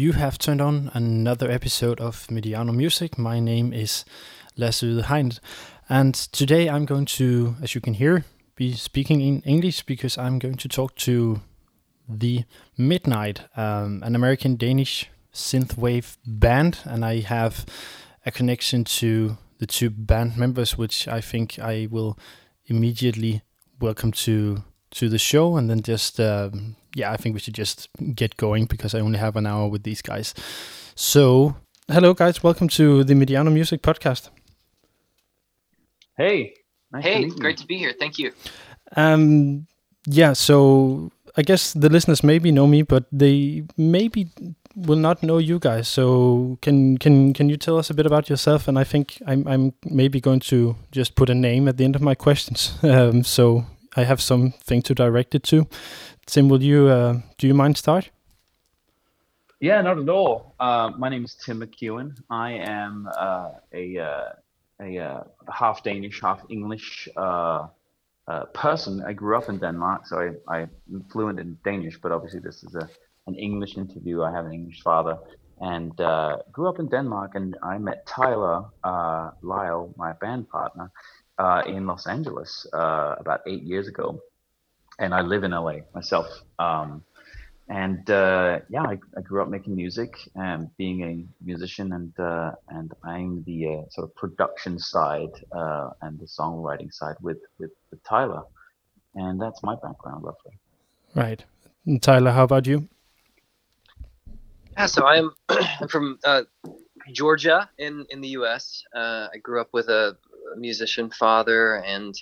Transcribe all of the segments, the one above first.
You have turned on another episode of Mediano Music. My name is Lasse Hind, and today I'm going to, as you can hear, be speaking in English because I'm going to talk to the Midnight, um, an American Danish synthwave band, and I have a connection to the two band members, which I think I will immediately welcome to to the show, and then just um, yeah, I think we should just get going because I only have an hour with these guys. So, hello guys, welcome to the Mediano Music Podcast. Hey, nice hey, to great you. to be here. Thank you. Um, yeah, so I guess the listeners maybe know me, but they maybe will not know you guys. So can can can you tell us a bit about yourself? And I think I'm I'm maybe going to just put a name at the end of my questions, um, so I have something to direct it to. Tim, will you uh, do you mind start? Yeah, not at all. Uh, my name is Tim McEwan. I am uh, a uh, a uh, half Danish, half English uh, person. I grew up in Denmark, so I, I'm fluent in Danish. But obviously, this is a an English interview. I have an English father, and grew up in Denmark. And I met Tyler Lyle, my band partner, in Los Angeles about eight years ago and I live in LA myself. Um, and uh, yeah, I, I, grew up making music and being a musician, and uh, and I'm the uh, sort of production side uh, and the songwriting side with, with, with Tyler, and that's my background roughly. Right, and Tyler, how about you? Yeah, so I'm I'm from uh, Georgia in in the U.S. Uh, I grew up with a, a musician father and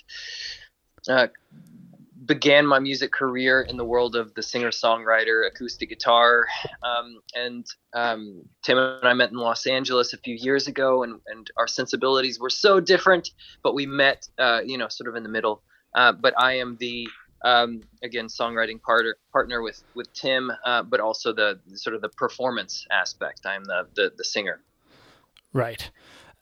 began my music career in the world of the singer songwriter acoustic guitar. Um, and um, tim and i met in los angeles a few years ago and, and our sensibilities were so different but we met uh, you know sort of in the middle. Uh, but i am the um, again songwriting partner partner with with tim uh, but also the sort of the performance aspect. I'm the the, the singer. Right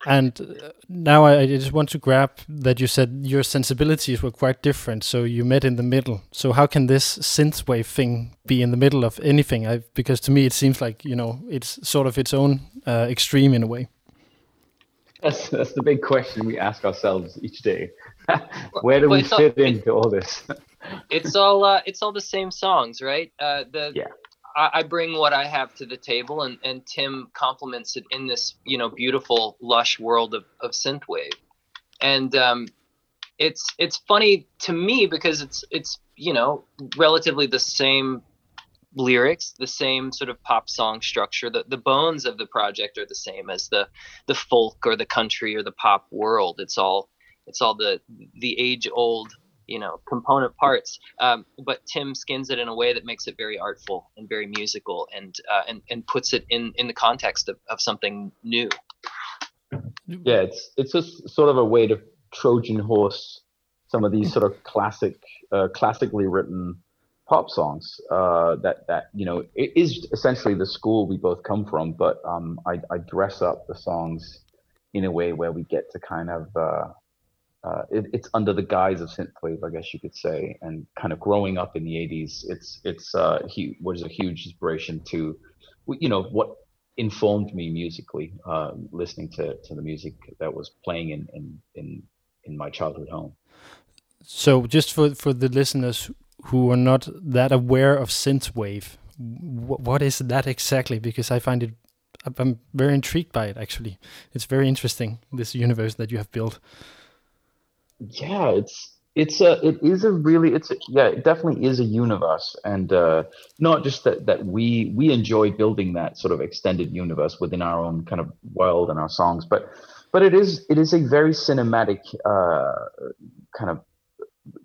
and uh, now I just want to grab that you said your sensibilities were quite different, so you met in the middle. So how can this synthwave thing be in the middle of anything? I, because to me it seems like you know it's sort of its own uh, extreme in a way. That's that's the big question we ask ourselves each day. Where do well, we fit all, into all this? it's all uh, it's all the same songs, right? Uh, the yeah. I, bring what I have to the table, and, and Tim complements it in this you know beautiful, lush world of, of synthwave, and um, it's it's funny to me because it's it's you know relatively the same lyrics, the same sort of pop song structure. The the bones of the project are the same as the the folk or the country or the pop world. It's all it's all the the age old you know component parts um, but tim skins it in a way that makes it very artful and very musical and uh, and, and puts it in in the context of, of something new. Yeah it's it's just sort of a way to trojan horse some of these sort of classic uh, classically written pop songs uh, that that you know it is essentially the school we both come from but um, I, I dress up the songs in a way where we get to kind of uh, it, it's under the guise of synthwave, I guess you could say, and kind of growing up in the '80s, it's it's uh, he was a huge inspiration to, you know, what informed me musically, uh, listening to to the music that was playing in in in, in my childhood home. So, just for for the listeners who are not that aware of synthwave, what is that exactly? Because I find it, I'm very intrigued by it. Actually, it's very interesting this universe that you have built yeah, it's it's a it is a really it's a, yeah it definitely is a universe. And uh, not just that that we we enjoy building that sort of extended universe within our own kind of world and our songs but but it is it is a very cinematic uh, kind of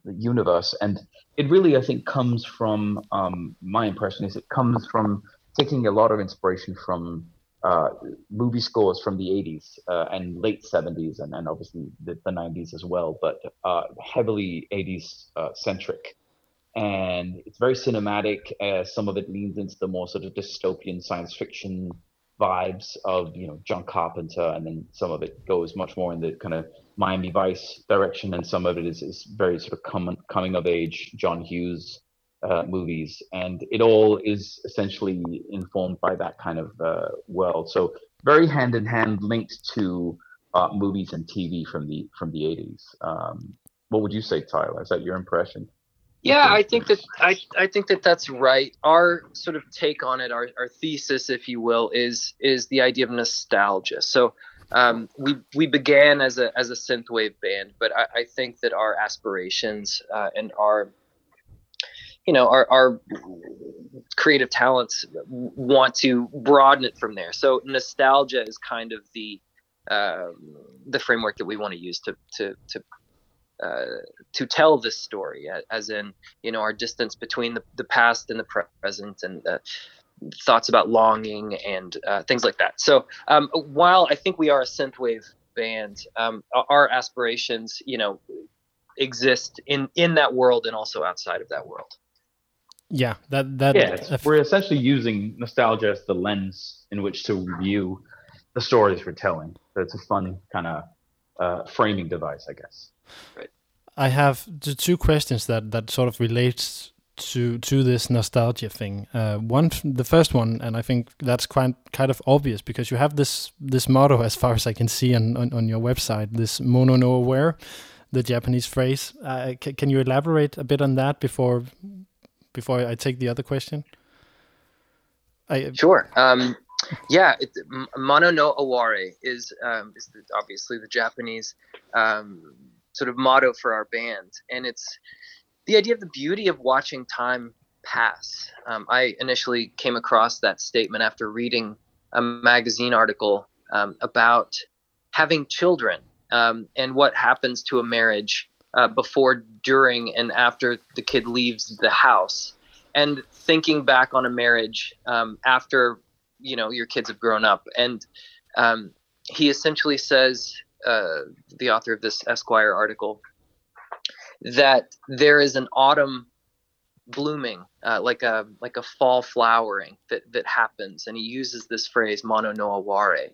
universe. And it really i think comes from um, my impression is it comes from taking a lot of inspiration from uh, movie scores from the 80s uh, and late 70s and, and obviously the, the 90s as well, but uh, heavily 80s uh, centric. And it's very cinematic. some of it leans into the more sort of dystopian science fiction vibes of you know John Carpenter, and then some of it goes much more in the kind of Miami Vice direction, and some of it is, is very sort of coming coming of age John Hughes uh, movies, and it all is essentially informed by that kind of uh, world. So very hand in hand linked to uh, movies and TV from the from the 80s. Um, what would you say, Tyler? Is that your impression? Yeah, I think that I, I think that that's right. Our sort of take on it, our, our thesis, if you will, is is the idea of nostalgia. So um, we we began as a as a synthwave band, but I, I think that our aspirations uh, and our you know our, our creative talents want to broaden it from there. So nostalgia is kind of the um, the framework that we want to use to to to uh, to tell this story, as in you know our distance between the, the past and the present, and uh, thoughts about longing and uh, things like that. So um, while I think we are a synthwave band, um, our aspirations, you know, exist in in that world and also outside of that world. Yeah, that that yeah, we're essentially using nostalgia as the lens in which to view the stories we're telling. So it's a fun kind of uh, framing device, I guess. Right. I have the two questions that that sort of relates to to this nostalgia thing. Uh, one, the first one, and I think that's quite kind of obvious because you have this this motto, as far as I can see on on, on your website, this mono no aware, the Japanese phrase. Uh, can you elaborate a bit on that before before I take the other question? I, sure. Um, yeah, it, mono no aware is um, is the, obviously the Japanese um, sort of motto for our band, and it's the idea of the beauty of watching time pass. Um, I initially came across that statement after reading a magazine article um, about having children um, and what happens to a marriage uh, before, during, and after the kid leaves the house. And thinking back on a marriage um, after you know your kids have grown up, and um, he essentially says, uh, the author of this Esquire article, that there is an autumn blooming, uh, like a like a fall flowering that that happens, and he uses this phrase "mono no aware"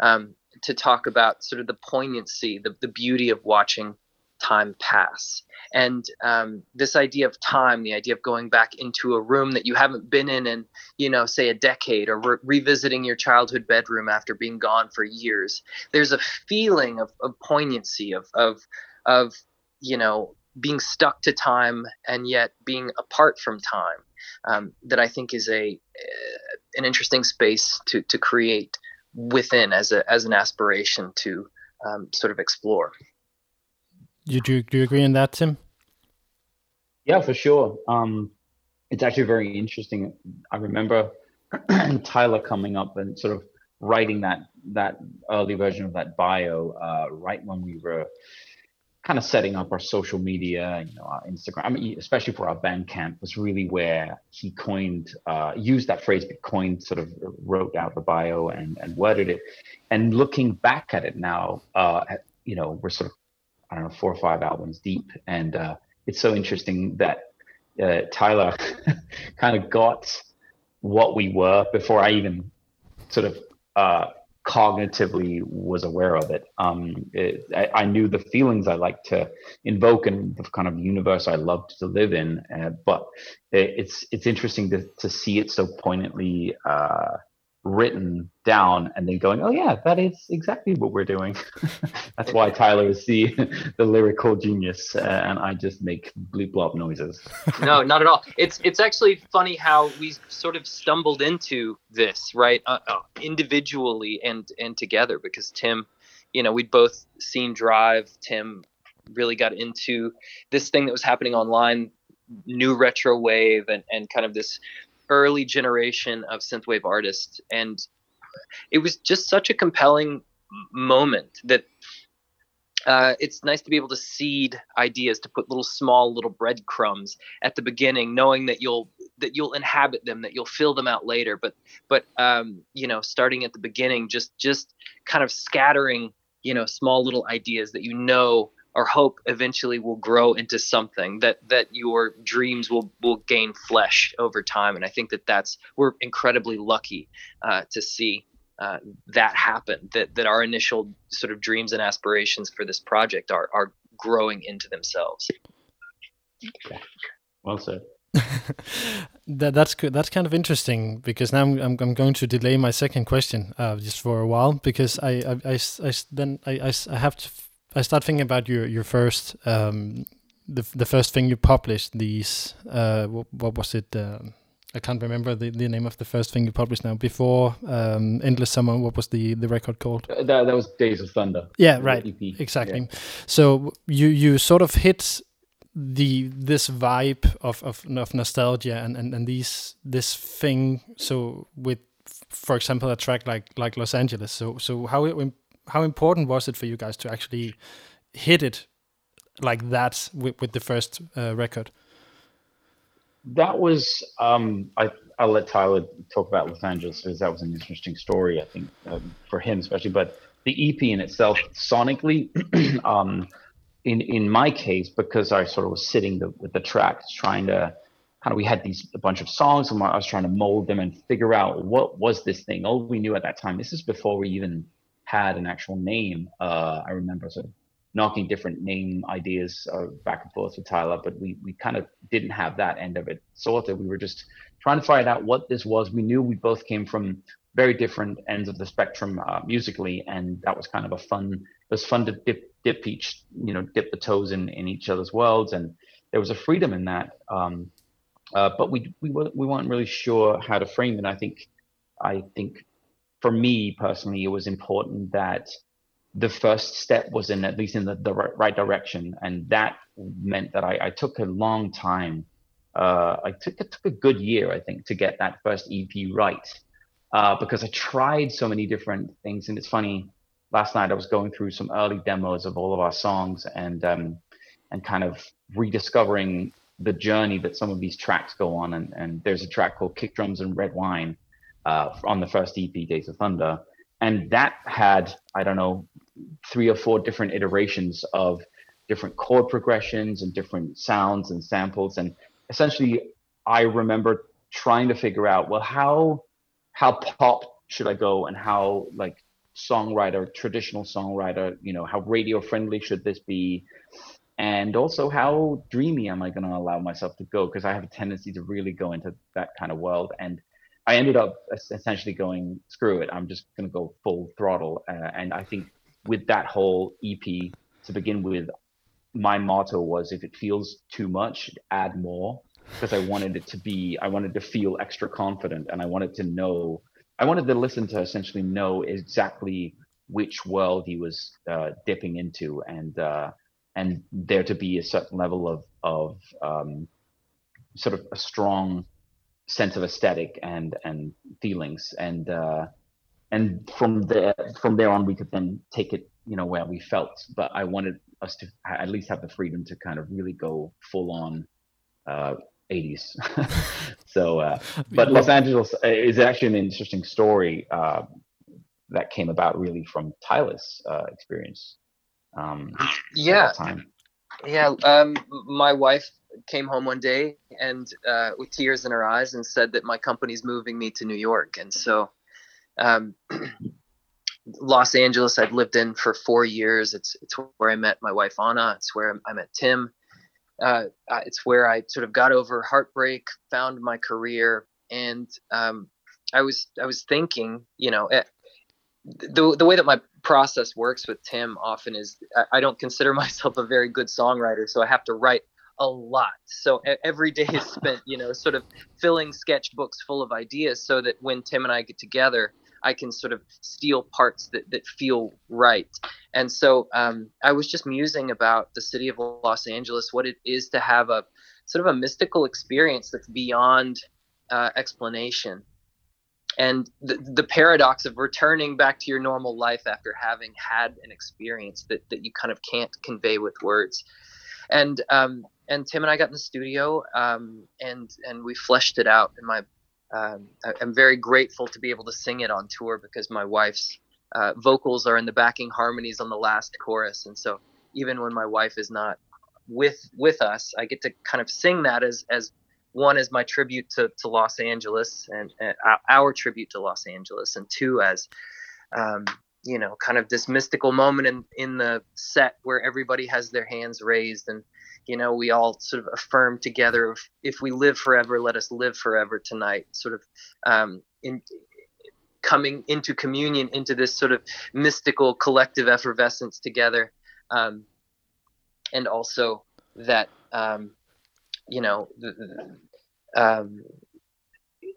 um, to talk about sort of the poignancy, the the beauty of watching time pass. And um, this idea of time, the idea of going back into a room that you haven't been in in, you know, say a decade, or re- revisiting your childhood bedroom after being gone for years. There's a feeling of, of poignancy, of, of, of, you know, being stuck to time and yet being apart from time um, that I think is a uh, an interesting space to to create within as a as an aspiration to um, sort of explore. Do you do, do you agree on that, Tim? Yeah, for sure. Um, it's actually very interesting. I remember Tyler coming up and sort of writing that that early version of that bio uh, right when we were kind of setting up our social media, you know, our Instagram. I mean, especially for our Bandcamp was really where he coined, uh, used that phrase, but coined, sort of wrote out the bio and and worded it. And looking back at it now, uh, you know, we're sort of I don't know, four or five albums deep. And uh, it's so interesting that uh, Tyler kind of got what we were before I even sort of uh, cognitively was aware of it. Um, it I, I, knew the feelings I like to invoke and the kind of universe I loved to live in. Uh, but it, it's it's interesting to to see it so poignantly uh, written down and then going, oh yeah, that is exactly what we're doing. That's why Tyler is the the lyrical genius, uh, and I just make bleep blop noises. no, not at all. It's it's actually funny how we sort of stumbled into this, right, uh, uh, individually and and together, because Tim, you know, we'd both seen Drive. Tim really got into this thing that was happening online new retro wave and, and kind of this early generation of synthwave artists, and it was just such a compelling moment that uh, it's nice to be able to seed ideas to put little small little breadcrumbs at the beginning knowing that you'll that you'll inhabit them that you'll fill them out later. But but um, you know starting at the beginning just just kind of scattering you know small little ideas that you know or hope eventually will grow into something that that your dreams will will gain flesh over time. And i think that that's we're incredibly lucky uh, to see uh, that happen that that our initial sort of dreams and aspirations for this project are are growing into themselves. Well said. That that's good. That's kind of interesting because now I'm, I'm, I'm going to delay my second question uh, just for a while because I I, I, I then I, I, I have to I start thinking about your your first um the the first thing you published these uh what, what was it uh, I can't remember the, the name of the first thing you published now before um, Endless Summer. What was the, the record called? Uh, that, that was Days of Thunder. Yeah, right. Exactly. Yeah. So you you sort of hit the this vibe of, of, of nostalgia and, and, and these this thing. So with for example a track like like Los Angeles. So so how how important was it for you guys to actually hit it like that with, with the first uh, record? That was um, I. I'll let Tyler talk about Los Angeles because that was an interesting story. I think um, for him especially, but the EP in itself, sonically, um, in in my case, because I sort of was sitting the, with the tracks, trying to kind of we had these a bunch of songs, and I was trying to mold them and figure out what was this thing. All we knew at that time. This is before we even had an actual name. Uh, I remember sort of knocking different name ideas uh, back and forth with Tyler, but we we kind of didn't have that end of it sorted. We were just trying to find out what this was. We knew we both came from very different ends of the spectrum uh, musically, and that was kind of a fun. It was fun to dip dip each you know dip the toes in in each other's worlds, and there was a freedom in that. Um, uh, but we we were, we weren't really sure how to frame it. I think I think for me personally, it was important that the first step was in at least in the, the right direction. And that meant that i, I took a long time uh, i took it took a good year i think to get that first ep right uh, because i tried so many different things. And it's funny last night i was going through some early demos of all of our songs and um, and kind of rediscovering the journey that some of these tracks go on. And, and there's a track called kick drums and red wine uh, on the first ep days of thunder. And that had i don't know three or four different iterations of different chord progressions and different sounds and samples. And essentially i remember trying to figure out well how how pop should i go and how like songwriter traditional songwriter you know how radio friendly should this be? And also how dreamy am i going to allow myself to go? Because i have a tendency to really go into that kind of world. And I ended up essentially going, screw it, I'm just going to go full throttle. Uh, and I think with that whole EP to begin with, my motto was if it feels too much, add more. Because I wanted it to be, I wanted to feel extra confident and I wanted to know, I wanted the listener to essentially know exactly which world he was uh, dipping into and, uh, and there to be a certain level of, of um, sort of a strong sense of aesthetic and and feelings. And uh, and from there from there on we could then take it you know where we felt. But i wanted us to at least have the freedom to kind of really go full on uh, 80s so uh, but los angeles uh, is actually an interesting story uh, that came about really from tyler's uh, experience um, yeah. yeah um, my wife came home one day and uh, with tears in her eyes and said that my company's moving me to New York. And so, um, Los Angeles, I've lived in for four years. It's it's where I met my wife Anna. It's where I met Tim. Uh, it's where I sort of got over heartbreak, found my career, and um, I was I was thinking, you know, eh, the the way that my process works with Tim often is I, I don't consider myself a very good songwriter, so I have to write a lot. So every day is spent, you know, sort of filling sketchbooks full of ideas so that when Tim and I get together, I can sort of steal parts that, that feel right. And so um, I was just musing about the city of Los Angeles, what it is to have a sort of a mystical experience that's beyond uh, explanation. And the, the paradox of returning back to your normal life after having had an experience that, that you kind of can't convey with words. And um, and Tim and I got in the studio um, and and we fleshed it out. And my um, I, am very grateful to be able to sing it on tour because my wife's uh, vocals are in the backing harmonies on the last chorus, and so even when my wife is not with with us, I get to kind of sing that as as one as my tribute to, to Los Angeles and, and our tribute to Los Angeles, and two as um, you know, kind of this mystical moment in in the set where everybody has their hands raised and you know we all sort of affirm together if, if we live forever let us live forever tonight sort of um, in coming into communion into this sort of mystical collective effervescence together um, and also that um, you know the um,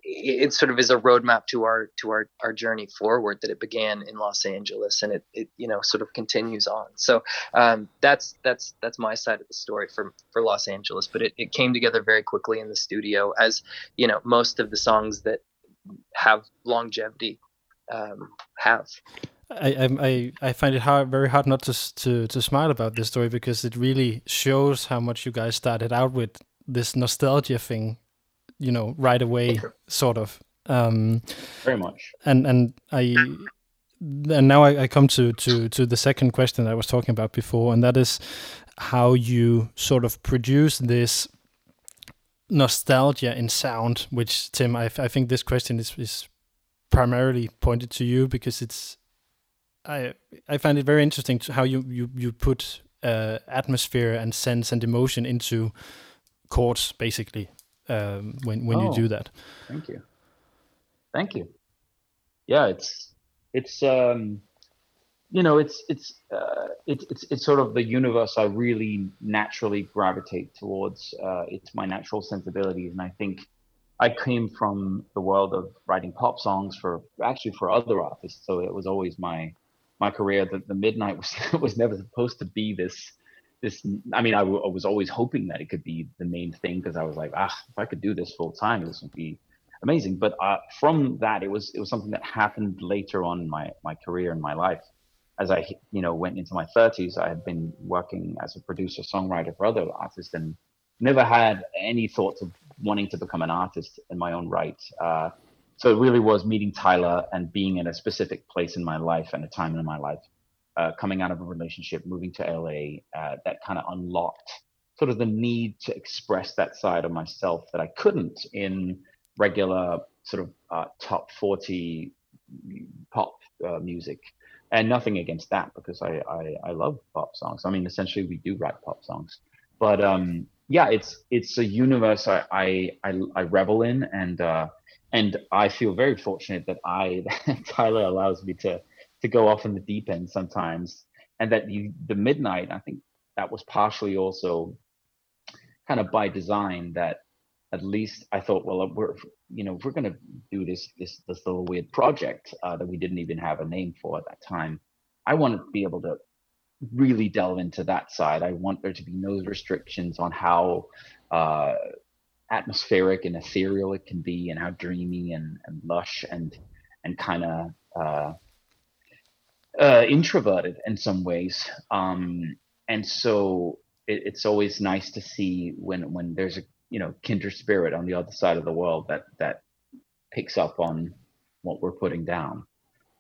it sort of is a roadmap to our to our our journey forward that it began in Los Angeles and it, it you know sort of continues on. So um, that's that's that's my side of the story for for Los Angeles. But it, it came together very quickly in the studio, as you know most of the songs that have longevity um, have. I, I I find it hard, very hard not to to to smile about this story because it really shows how much you guys started out with this nostalgia thing you know right away sort of um very much. and and i and now I, I come to to to the second question i was talking about before and that is how you sort of produce this nostalgia in sound which tim i, I think this question is is primarily pointed to you because it's i i find it very interesting to how you you you put uh, atmosphere and sense and emotion into chords basically um, when when oh, you do that. Thank you. Thank you. Yeah, it's it's um, you know it's it's uh, it's it's it's sort of the universe I really naturally gravitate towards. Uh, it's my natural sensibilities, and I think I came from the world of writing pop songs for actually for other artists. So it was always my my career. that the midnight was was never supposed to be this this i mean I, w- I was always hoping that it could be the main thing because i was like ah if i could do this full time this would be amazing. But uh, from that it was it was something that happened later on in my my career and my life. As i you know went into my 30s i had been working as a producer songwriter for other artists and never had any thoughts of wanting to become an artist in my own right. Uh, so it really was meeting tyler and being in a specific place in my life and a time in my life uh, coming out of a relationship, moving to LA, uh, that kind of unlocked sort of the need to express that side of myself that I couldn't in regular sort of uh, top 40 pop uh, music. And nothing against that because I, I, I, love pop songs. I mean, essentially, we do write pop songs. But um, yeah, it's it's a universe I, I, I, I revel in. And, uh, and I feel very fortunate that I, Tyler allows me to to go off in the deep end sometimes, and that you the midnight. I think that was partially also kind of by design that at least I thought, well, we're you know if we're going to do this this this little weird project uh, that we didn't even have a name for at that time, I want to be able to really delve into that side. I want there to be no restrictions on how uh, atmospheric and ethereal it can be, and how dreamy and, and lush and and kind of uh, uh, introverted in some ways. Um, and so it, it's always nice to see when when there's a you know kindred spirit on the other side of the world that that picks up on what we're putting down.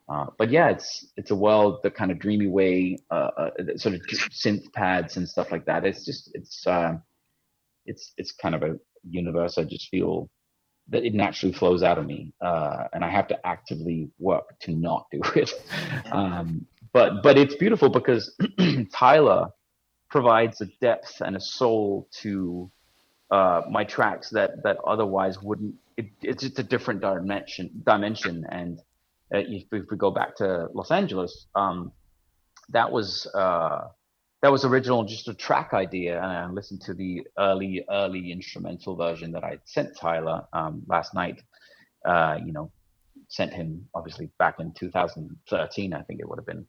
Uh, but yeah, it's it's a world the kind of dreamy way, uh, uh, sort of synth pads and stuff like that. It's just it's uh, it's it's kind of a universe I just feel that it naturally flows out of me, uh, and I have to actively work to not do it. Um, but but it's beautiful because Tyler provides a depth and a soul to uh, my tracks that that otherwise wouldn't. It, it's just a different dimension dimension, and uh, if, if, we go back to Los Angeles, um, that was uh, that was original, just a track idea, and I listened to the early, early instrumental version that I sent Tyler um, last night. Uh, you know, sent him obviously back in 2013, I think it would have been.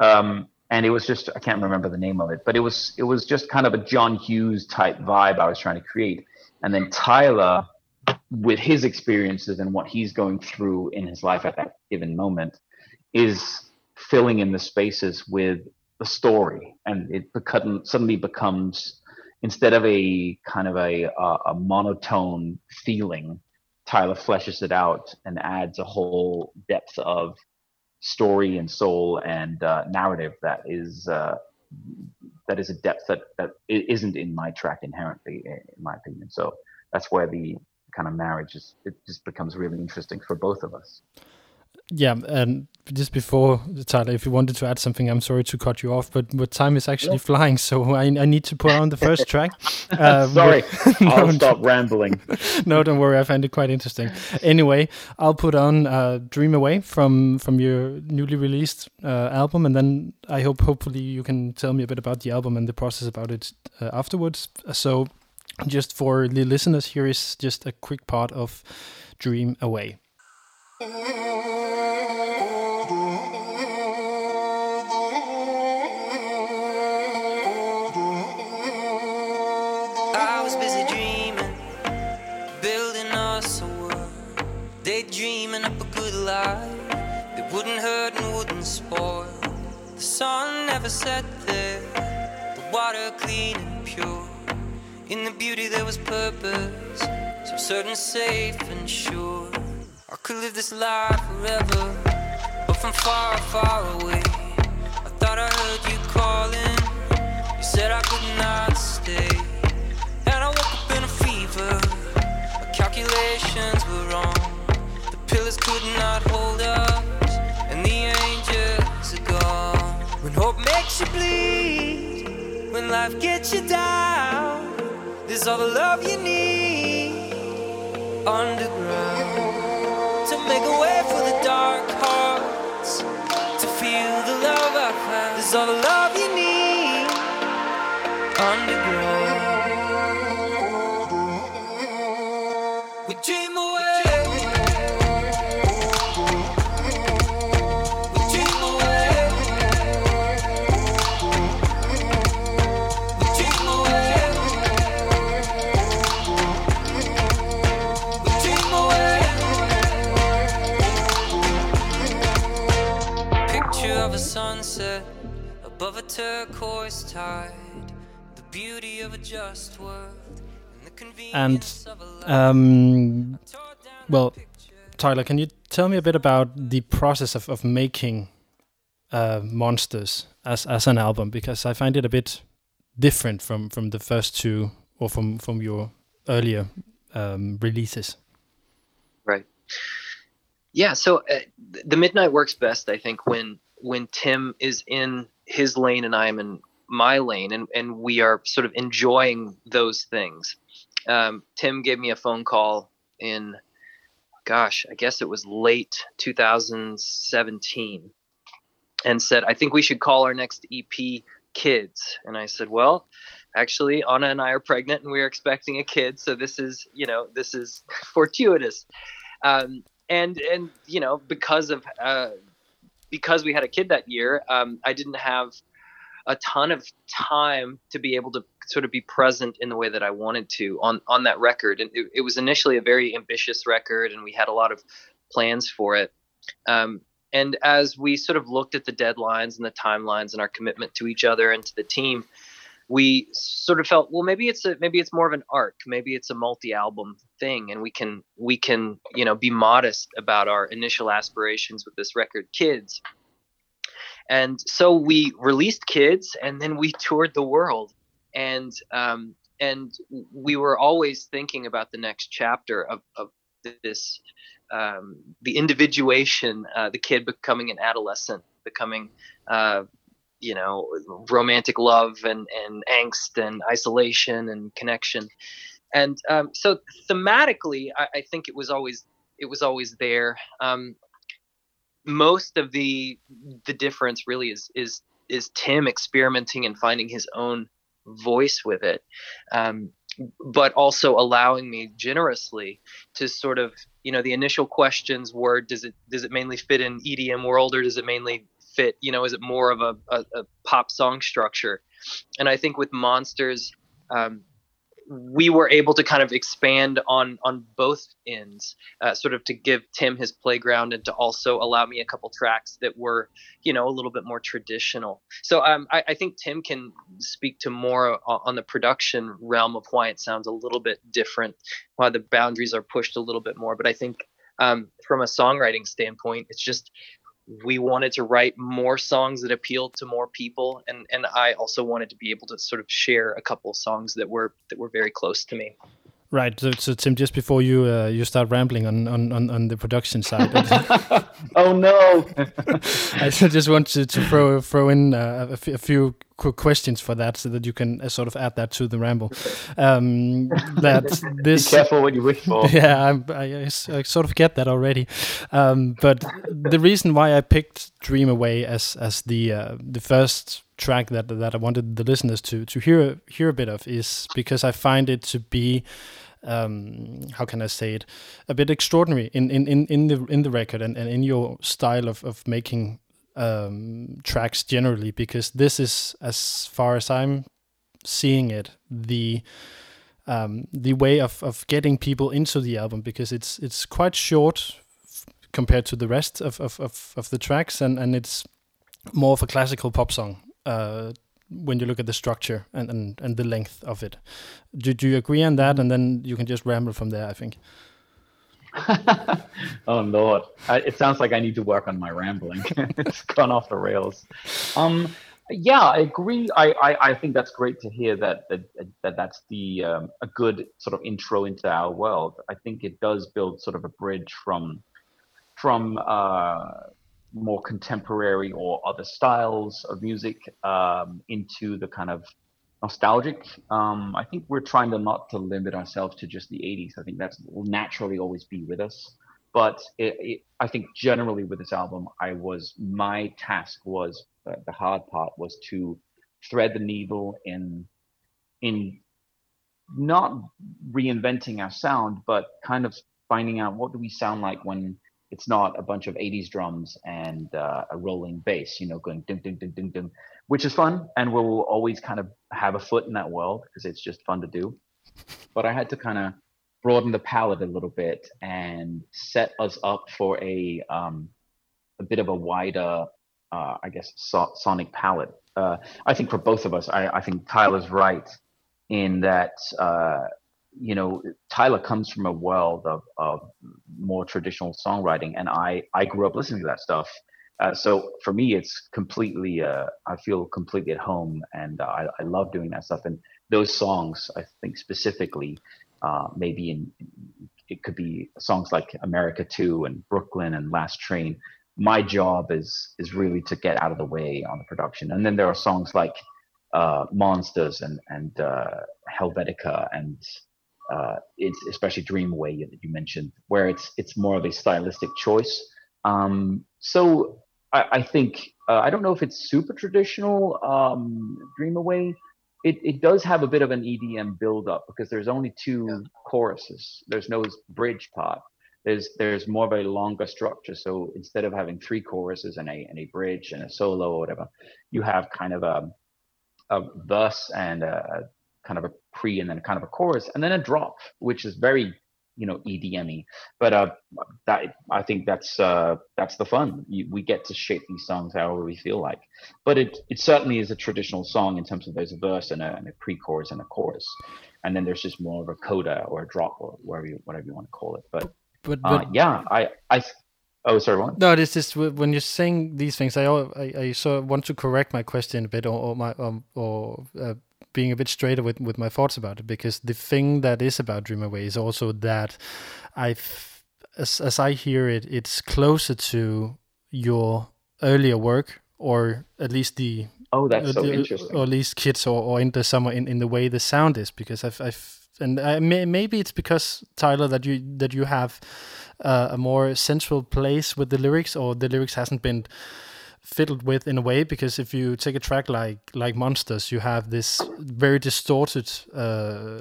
Um, and it was just I can't remember the name of it, but it was it was just kind of a John Hughes type vibe I was trying to create. And then Tyler, with his experiences and what he's going through in his life at that given moment, is filling in the spaces with the story, and it become, suddenly becomes instead of a kind of a, a, a monotone feeling, Tyler fleshes it out and adds a whole depth of story and soul and uh, narrative that is uh, that is a depth that that isn't in my track inherently, in my opinion. So that's where the kind of marriage is it just becomes really interesting for both of us yeah, and just before Tyler, if you wanted to add something, I'm sorry to cut you off, but but time is actually flying, so I, I need to put on the first track. Uh, sorry, no, I'll stop rambling. no, don't worry. I find it quite interesting. Anyway, I'll put on uh, "Dream Away" from from your newly released uh, album, and then I hope hopefully you can tell me a bit about the album and the process about it uh, afterwards. So, just for the listeners, here is just a quick part of "Dream Away." Certain, safe and sure. Could live this life forever. But from far, far away. I thought I heard you calling. You said I could not stay. And I woke up in a fever. My calculations were wrong. The pillars could not hold us. And the angels are gone. When hope makes you bleed, when life gets you down, there's all the love you need underground make a way for the dark hearts to feel the love I found. There's all the love you need underground. And, um, well, Tyler, can you tell me a bit about the process of, of making uh, Monsters as, as an album? Because I find it a bit different from, from the first two or from, from your earlier um, releases. Right. Yeah, so uh, the midnight works best, I think, when when Tim is in his lane and I'm in my lane, and, and we are sort of enjoying those things. Um, Tim gave me a phone call in, gosh, I guess it was late 2017, and said, I think we should call our next EP Kids. And I said, Well, actually, Anna and I are pregnant and we're expecting a kid. So this is, you know, this is fortuitous. Um, and, and, you know, because of, uh, because we had a kid that year, um, I didn't have a ton of time to be able to sort of be present in the way that I wanted to on on that record. And it, it was initially a very ambitious record, and we had a lot of plans for it. Um, and as we sort of looked at the deadlines and the timelines and our commitment to each other and to the team, we sort of felt, well, maybe it's a maybe it's more of an arc, maybe it's a multi-album thing, and we can we can you know be modest about our initial aspirations with this record, Kids. And so we released Kids, and then we toured the world, and um, and we were always thinking about the next chapter of, of this um, the individuation, uh, the kid becoming an adolescent, becoming uh, you know romantic love and and angst and isolation and connection. And um, so thematically I, I, think it was always it was always there. Um, most of the the difference really is is is tim experimenting and finding his own voice with it um, but also allowing me generously to sort of you know the initial questions were does it does it mainly fit in edm world or does it mainly fit you know is it more of a, a, a pop song structure? And i think with monsters um, we were able to kind of expand on on both ends uh, sort of to give tim his playground and to also allow me a couple tracks that were you know a little bit more traditional. So um, I, I, think tim can speak to more on the production realm of why it sounds a little bit different why the boundaries are pushed a little bit more but i think um, from a songwriting standpoint it's just we wanted to write more songs that appealed to more people and and I also wanted to be able to sort of share a couple songs that were that were very close to me. Right. So, so Tim, just before you uh, you start rambling on, on, on, on the production side. oh no! I just want to, to throw throw in uh, a, f- a few quick questions for that, so that you can uh, sort of add that to the ramble. Um, that this. Be careful what you wish for. Yeah, I, I, I sort of get that already. Um, but the reason why I picked "Dream Away" as as the uh, the first track that that I wanted the listeners to to hear hear a bit of is because I find it to be um, how can I say it? A bit extraordinary in in, in, in the in the record and, and in your style of, of making um, tracks generally because this is as far as I'm seeing it the um, the way of, of getting people into the album because it's it's quite short compared to the rest of, of, of, of the tracks and, and it's more of a classical pop song uh, when you look at the structure and, and, and the length of it. Do, do you agree on that? And then you can just ramble from there, I think. oh Lord, I, it sounds like I need to work on my rambling. it's gone off the rails. Um, yeah, I agree. I, I, I, think that's great to hear that that, that that's the um, a good sort of intro into our world. I think it does build sort of a bridge from from uh, more contemporary or other styles of music um, into the kind of nostalgic. Um, I think we're trying to not to limit ourselves to just the 80s. I think that's will naturally always be with us. But it, it, I think generally with this album, I was my task was uh, the hard part was to thread the needle in in not reinventing our sound, but kind of finding out what do we sound like when it's not a bunch of 80s drums and uh, a rolling bass, you know, going ding, ding, ding, ding, ding, which is fun. And we'll always kind of have a foot in that world because it's just fun to do. But I had to kind of broaden the palette a little bit and set us up for a, um, a bit of a wider, uh, I guess, so- sonic palette. Uh, I think for both of us, I, I think Tyler's right in that uh, you know, Tyler comes from a world of, of more traditional songwriting, and I I grew up listening to that stuff. Uh, so for me, it's completely uh, I feel completely at home, and uh, I, I love doing that stuff. And those songs, I think specifically, uh, maybe in it could be songs like America Two and Brooklyn and Last Train. My job is is really to get out of the way on the production, and then there are songs like uh, Monsters and and Helvetica and uh, it's especially Dream Away that you mentioned, where it's it's more of a stylistic choice. Um, so I, I think uh, I don't know if it's super traditional um, Dream Away. It, it does have a bit of an EDM build up because there's only two yeah. choruses. There's no bridge part. There's there's more of a longer structure. So instead of having three choruses and a and a bridge and a solo or whatever, you have kind of a a verse and a, kind of a pre and then kind of a chorus and then a drop, which is very you know EDM-y. But uh, that I think that's uh, that's the fun. You, we get to shape these songs however we feel like. But it it certainly is a traditional song in terms of there's a verse and a, and a pre-chorus and a chorus, and then there's just more of a coda or a drop or whatever you whatever you want to call it. But but, uh, but uh, yeah, I I. Oh, sorry. What? No, this is when you're saying these things. I I, I sort of want to correct my question a bit, or, or my um, or uh, being a bit straighter with, with my thoughts about it because the thing that is about Dream Away is also that I, as, as I hear it, it's closer to your earlier work or at least the oh that's uh, so the, interesting. or at least kids or, or in the summer in, in the way the sound is because I've, I've and I may, maybe it's because Tyler that you that you have uh, a more central place with the lyrics or the lyrics hasn't been fiddled with in a way because if you take a track like like Monsters, you have this very distorted uh,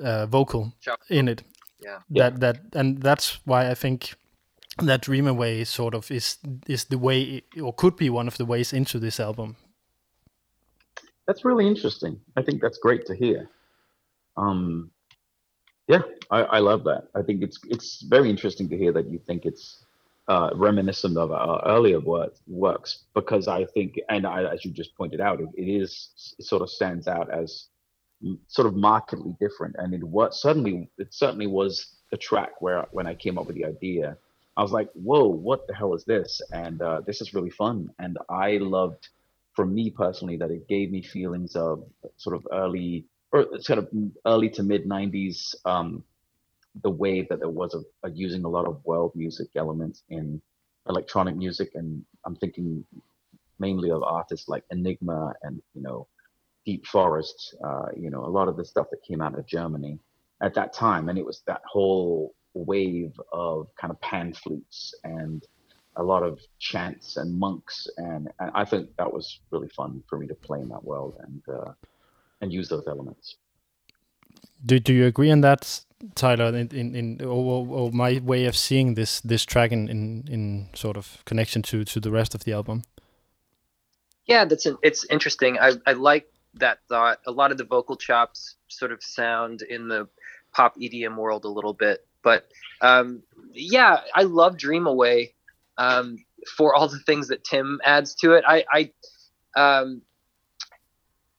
uh, vocal in it. Yeah. That that and that's why I think that Dream Away sort of is is the way or could be one of the ways into this album. That's really interesting. I think that's great to hear. Um, yeah, I, I love that. I think it's it's very interesting to hear that you think it's uh, reminiscent of our earlier work, works because I think, and I, as you just pointed out, it, it is it sort of stands out as sort of markedly different. And it was suddenly it certainly was the track where when I came up with the idea, I was like, "Whoa, what the hell is this?" And uh, this is really fun. And I loved, for me personally, that it gave me feelings of sort of early or sort of early to mid 90s um, the wave that there was of, of, using a lot of world music elements in electronic music and i'm thinking mainly of artists like enigma and you know deep forest uh, you know a lot of the stuff that came out of germany at that time. And it was that whole wave of kind of pan flutes and a lot of chants and monks. And, and i think that was really fun for me to play in that world and uh, and use those elements do, do you agree on that tyler in in, in or, or, my way of seeing this this track in, in in sort of connection to to the rest of the album? Yeah that's an, it's interesting. I i like that thought. A lot of the vocal chops sort of sound in the pop edm world a little bit but um, yeah, I love Dream Away um, for all the things that Tim adds to it. I I, um,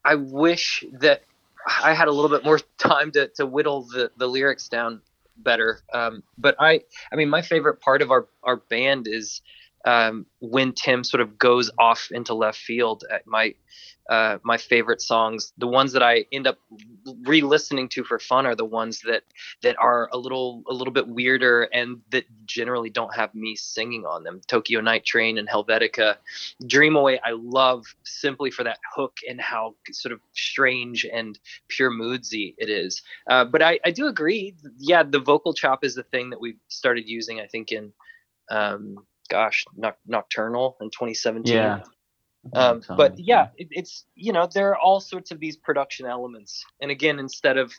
I wish that I had a little bit more time to, to whittle the, the lyrics down better. Um, but I I mean my favorite part of our, our band is um, when Tim sort of goes off into left field. At My uh, my favorite songs, the ones that I end up re-listening to for fun, are the ones that that are a little a little bit weirder and that generally don't have me singing on them. Tokyo Night Train and Helvetica, Dream Away. I love simply for that hook and how sort of strange and pure moodsy it is. Uh, but I, I do agree. Yeah, the vocal chop is the thing that we've started using. I think in um, gosh, Nocturnal in 2017. Yeah. Um, but yeah, it, it's you know there are all sorts of these production elements, and again, instead of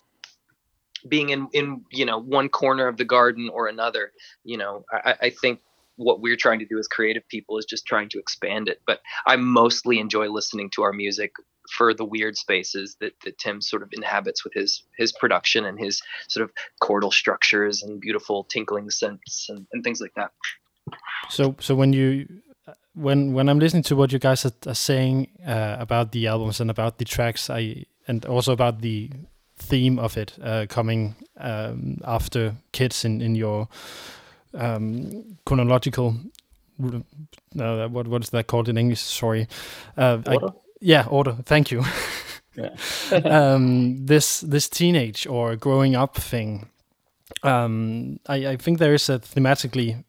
being in in you know one corner of the garden or another, you know, I, I think what we're trying to do as creative people is just trying to expand it. But I mostly enjoy listening to our music for the weird spaces that, that Tim sort of inhabits with his his production and his sort of chordal structures and beautiful tinkling synths and, and things like that. So so when you when when I'm listening to what you guys are, are saying uh, about the albums and about the tracks, I and also about the theme of it uh, coming um, after Kids in in your um, chronological. Uh, what what is that called in English? Sorry. Uh, order. I, yeah, order. Thank you. um, this this teenage or growing up thing. Um, I, I think there is a thematically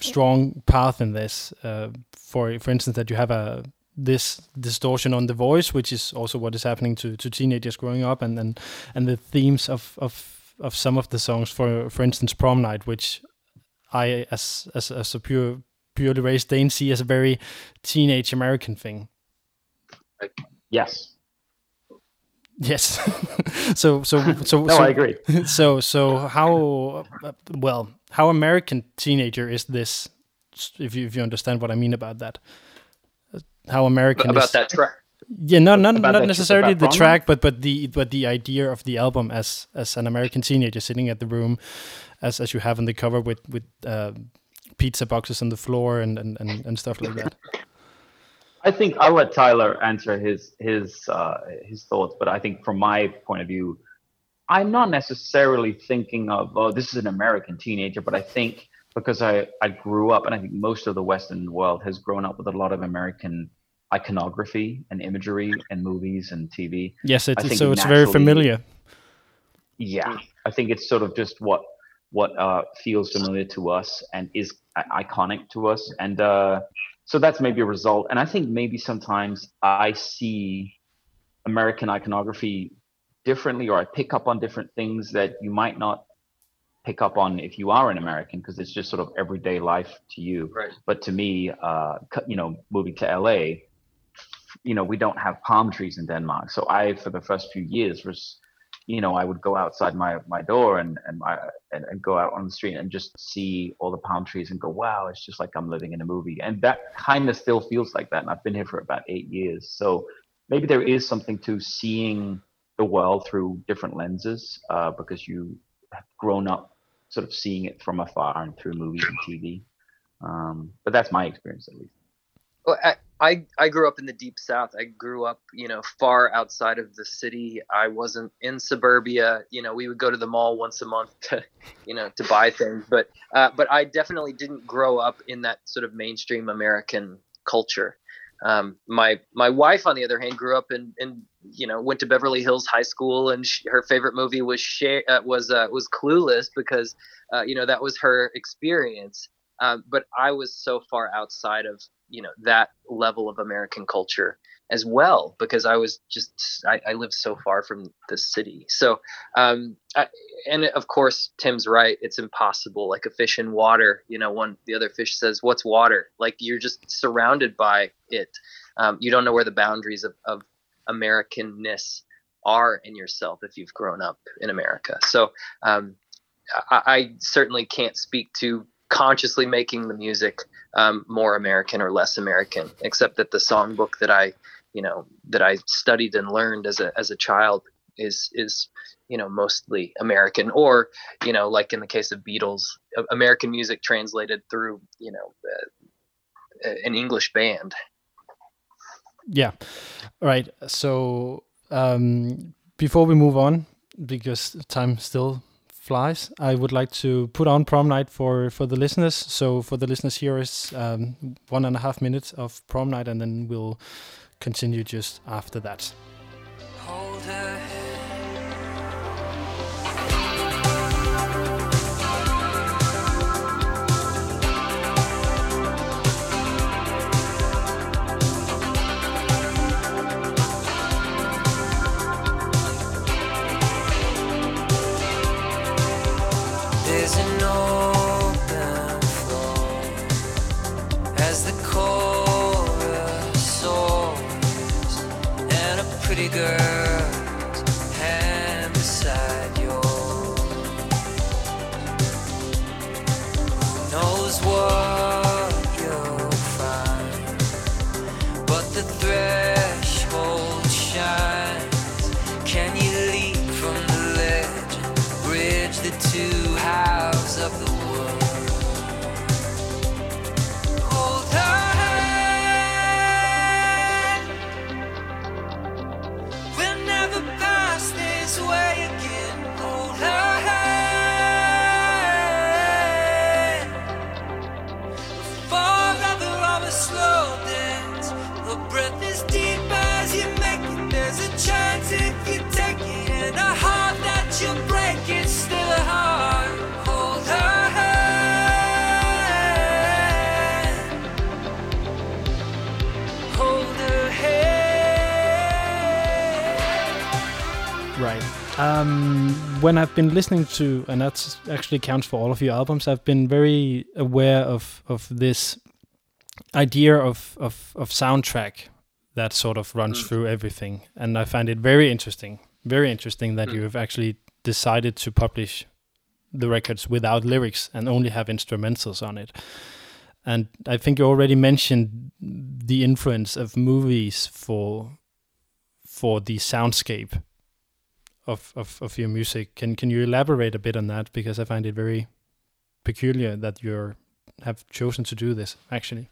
strong path in this. Uh, for for instance, that you have a this distortion on the voice, which is also what is happening to, to teenagers growing up, and and and the themes of of of some of the songs. For for instance, Prom Night, which I as as as a pure purely raised Dane see as a very teenage American thing. Yes. Yes. so so so no, so, I agree. So so how well how American teenager is this? If you if you understand what I mean about that, how American about is, that track. Yeah, not not, not necessarily the track, but but the but the idea of the album as as an American teenager sitting at the room, as as you have on the cover with with uh, pizza boxes on the floor and and, and, and stuff like that. I think I'll let Tyler answer his his uh, his thoughts, but I think from my point of view, I'm not necessarily thinking of oh this is an American teenager, but I think because I I grew up and I think most of the Western world has grown up with a lot of American iconography and imagery and movies and TV. Yes, it's so it's very familiar. Yeah, I think it's sort of just what what uh, feels familiar to us and is iconic to us, and uh, so that's maybe a result. And I think maybe sometimes I see American iconography differently, or I pick up on different things that you might not pick up on if you are an American, because it's just sort of everyday life to you. Right. But to me, uh, you know, moving to LA, you know, we don't have palm trees in Denmark. So I, for the first few years, was you know, I would go outside my my door and and my and, and, go out on the street and just see all the palm trees and go, wow, it's just like I'm living in a movie. And that kind of still feels like that. And I've been here for about eight years, so maybe there is something to seeing the world through different lenses uh, because you have grown up sort of seeing it from afar and through movies and TV. Um, but that's my experience at least. Well, I, I grew up in the deep south. I grew up, you know, far outside of the city. I wasn't in suburbia. You know, we would go to the mall once a month to, you know, to buy things. But uh, but I definitely didn't grow up in that sort of mainstream American culture. Um, my my wife, on the other hand, grew up in in you know went to Beverly Hills High School and she, her favorite movie was Cher, uh, was uh, was Clueless because uh, you know that was her experience. Um, but I was so far outside of you know that level of American culture as well because I was just I, I live so far from the city. So um, I, and of course Tim's right. It's impossible. Like a fish in water. You know, one the other fish says, "What's water?" Like you're just surrounded by it. Um, you don't know where the boundaries of, of Americanness are in yourself if you've grown up in America. So um, I, I certainly can't speak to consciously making the music um, more American or less American, except that the songbook that I, you know, that I studied and learned as a as a child is is you know mostly American, or you know, like in the case of Beatles, American music translated through you know uh, an English band. Yeah, right. So um, before we move on, because time still flies, I would like to put on prom night for for the listeners. So for the listeners, here is um, one and a half minutes of prom night, and then we'll continue just after that. bigger. Um, when I've been listening to, and that actually counts for all of your albums, I've been very aware of of this idea of of, of soundtrack that sort of runs mm. through everything, and I find it very interesting. Very interesting that mm. you have actually decided to publish the records without lyrics and only have instrumentals on it. And I think you already mentioned the influence of movies for for the soundscape of, of, of your music. Can can you elaborate a bit on that? Because I find it very peculiar that you have chosen to do this. Actually,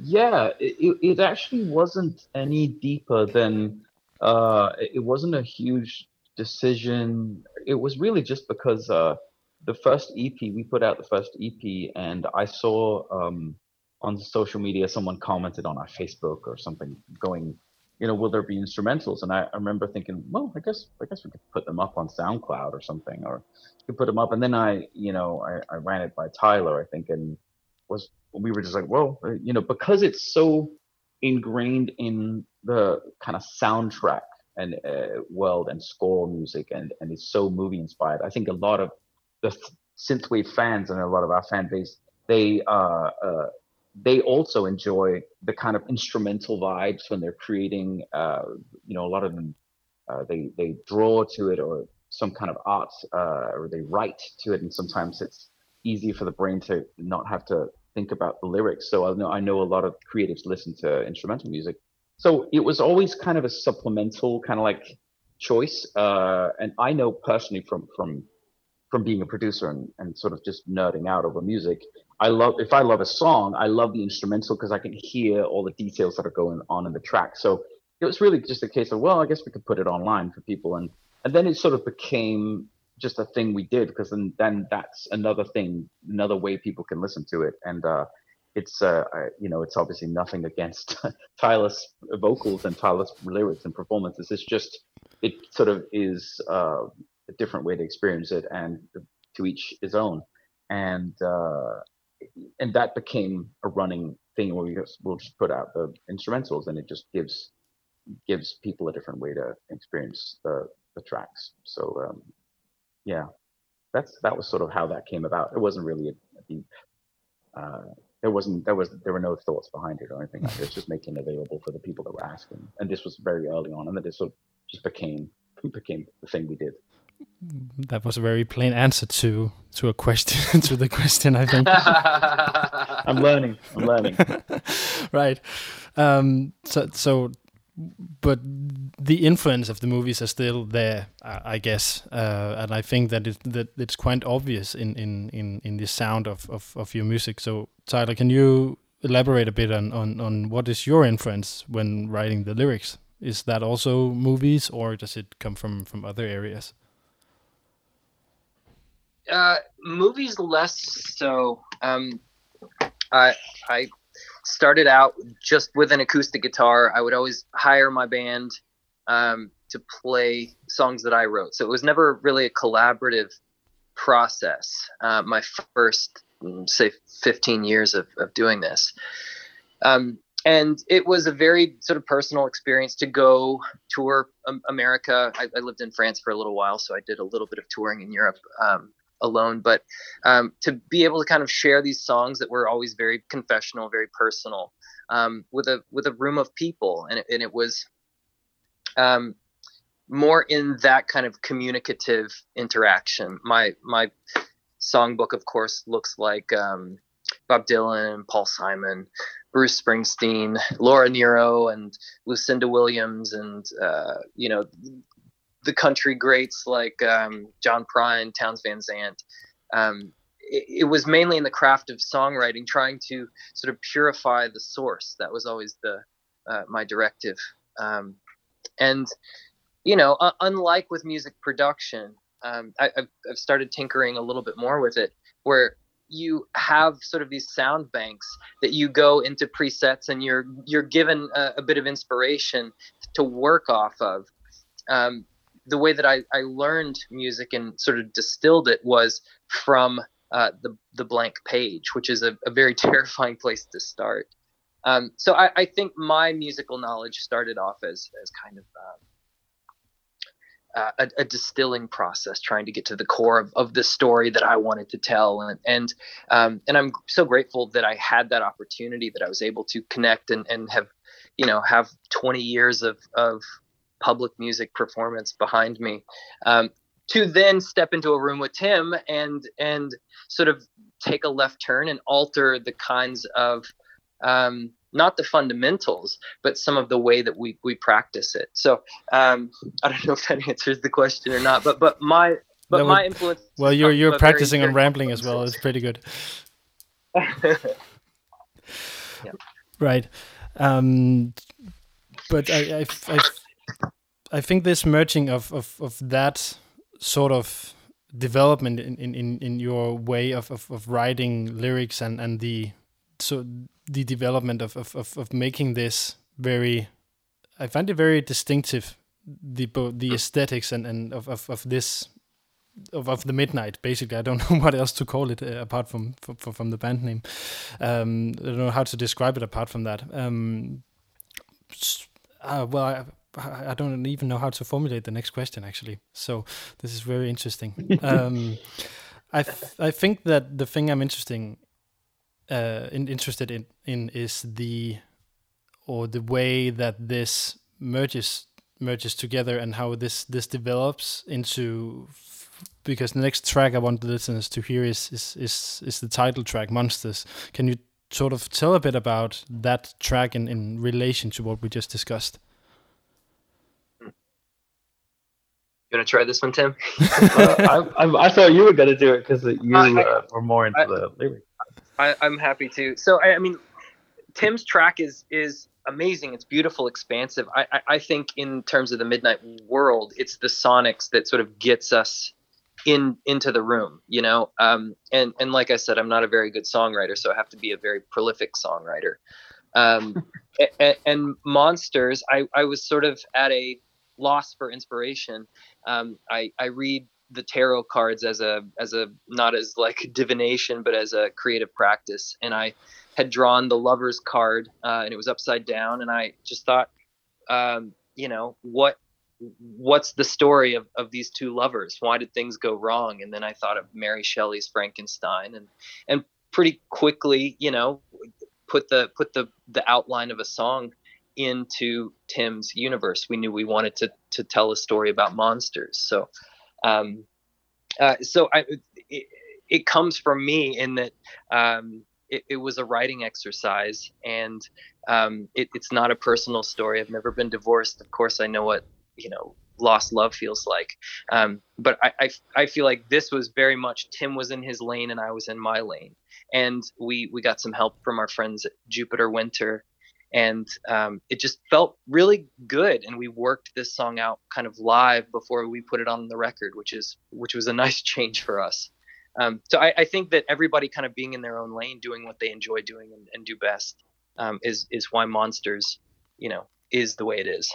yeah, it, it actually wasn't any deeper than uh, it wasn't a huge decision. It was really just because uh, the first EP we put out the first EP, and I saw um, on social media someone commented on our Facebook or something going you know, will there be instrumentals? And I, I, remember thinking, well, I guess I guess we could put them up on SoundCloud or something, or could put them up. And then I, you know, I, I ran it by Tyler, I think, and was we were just like, well, uh, you know, because it's so ingrained in the kind of soundtrack and uh, world and score music, and and it's so movie inspired. I think a lot of the synthwave fans and a lot of our fan base, they uh, uh they also enjoy the kind of instrumental vibes when they're creating. Uh, you know, a lot of them uh, they they draw to it or some kind of art, uh, or they write to it, and sometimes it's easy for the brain to not have to think about the lyrics. So I know I know a lot of creatives listen to instrumental music. So it was always kind of a supplemental kind of like choice. Uh, and I know personally from from from being a producer and, and sort of just nerding out over music I love if I love a song, I love the instrumental because I can hear all the details that are going on in the track. So it was really just a case of well, I guess we could put it online for people, and and then it sort of became just a thing we did because then then that's another thing, another way people can listen to it, and uh, it's uh, you know it's obviously nothing against Tyler's vocals and Tyler's lyrics and performances. It's just it sort of is uh, a different way to experience it, and to each his own. And uh, and that became a running thing where we just, we'll just put out the instrumentals, and it just gives gives people a different way to experience the the tracks. So um, yeah, that's that was sort of how that came about. It wasn't really a, a deep. Uh, there wasn't there was there were no thoughts behind it or anything like that. It's just making it available for the people that were asking. And this was very early on, and then it sort of just became became the thing we did. That was a very plain answer to to a question to the question. I think I'm learning. I'm learning. right. Um, so so but the influence of the movies are still there, I guess, uh, and I think that it, that it's quite obvious in in in in the sound of, of of your music. So, Tyler, can you elaborate a bit on on on what is your influence when writing the lyrics? Is that also movies, or does it come from from other areas? Uh, movies less so. Um, I I started out just with an acoustic guitar. I would always hire my band um, to play songs that I wrote. So it was never really a collaborative process. Uh, my first, mm, say, 15 years of, of doing this. Um, and it was a very sort of personal experience to go tour um, America. I, I, lived in France for a little while, so I did a little bit of touring in Europe. Um, alone, but um, to be able to kind of share these songs that were always very confessional, very personal, um, with a with a room of people, and it, and it was um, more in that kind of communicative interaction. My my songbook, of course, looks like um, Bob Dylan, Paul Simon, Bruce Springsteen, Laura Nyro, and Lucinda Williams, and uh, you know the country greats like um, John Prine, Townes Van Zandt. Um, it, it, was mainly in the craft of songwriting, trying to sort of purify the source. That was always the uh, my directive. Um, and you know, uh, unlike with music production, um, I, have I've started tinkering a little bit more with it, where you have sort of these sound banks that you go into presets and you're you're given a, a bit of inspiration to work off of um, the way that I, I learned music and sort of distilled it was from uh, the the blank page, which is a, a very terrifying place to start. Um, so I, I, think my musical knowledge started off as as kind of um, a, a, distilling process, trying to get to the core of, of the story that I wanted to tell, and and um, and I'm so grateful that I had that opportunity, that I was able to connect and and have, you know, have 20 years of of public music performance behind me. Um, to then step into a room with Tim and and sort of take a left turn and alter the kinds of um, not the fundamentals, but some of the way that we we practice it. So um, I don't know if that answers the question or not, but but my but my influence. Well, you're you're practicing on rambling as well. It's pretty good. yeah. Right. Um, but I, I, I I think this merging of, of, of that sort of development in, in, in your way of, of, of writing lyrics and, and the so the development of, of, of, making this very I find it very distinctive the the aesthetics and, and of, of, of this of, of the midnight basically. I don't know what else to call it uh, apart from, from from the band name. Um, I don't know how to describe it apart from that. Um, uh, well I, don't even know how to formulate the next question actually. So this is very interesting. um, I I think that the thing I'm interesting uh, in, interested in in is the or the way that this merges merges together and how this this develops into because the next track I want the listeners to hear is is is, is the title track Monsters. Can you sort of tell a bit about that track in, in relation to what we just discussed? You want to try this one, Tim? uh, I, I, I, thought you were going to do it because you uh, were more into I, the lyrics. I, am happy to. So I, I, mean, Tim's track is is amazing. It's beautiful, expansive. I, I think in terms of the Midnight World, it's the sonics that sort of gets us in into the room you know um, and and like i said i'm not a very good songwriter so i have to be a very prolific songwriter um, and, and, monsters I, I was sort of at a loss for inspiration. Um, I, I read the tarot cards as a as a not as like divination but as a creative practice. And i had drawn the lover's card uh, and it was upside down. And i just thought um, you know what what's the story of, of these two lovers? Why did things go wrong? And then i thought of mary shelley's frankenstein and and pretty quickly you know put the put the the outline of a song into tim's universe we knew we wanted to to tell a story about monsters so um uh, so i it, it comes from me in that um it, it was a writing exercise and um, it, it's not a personal story. I've never been divorced. Of course, I know what you know lost love feels like. Um, but I, I, I feel like this was very much Tim was in his lane and I was in my lane, and we we got some help from our friends at Jupiter Winter, and um, it just felt really good. And we worked this song out kind of live before we put it on the record, which is which was a nice change for us. Um, so I, I, think that everybody kind of being in their own lane, doing what they enjoy doing and, and do best, um, is is why Monsters, you know, is the way it is.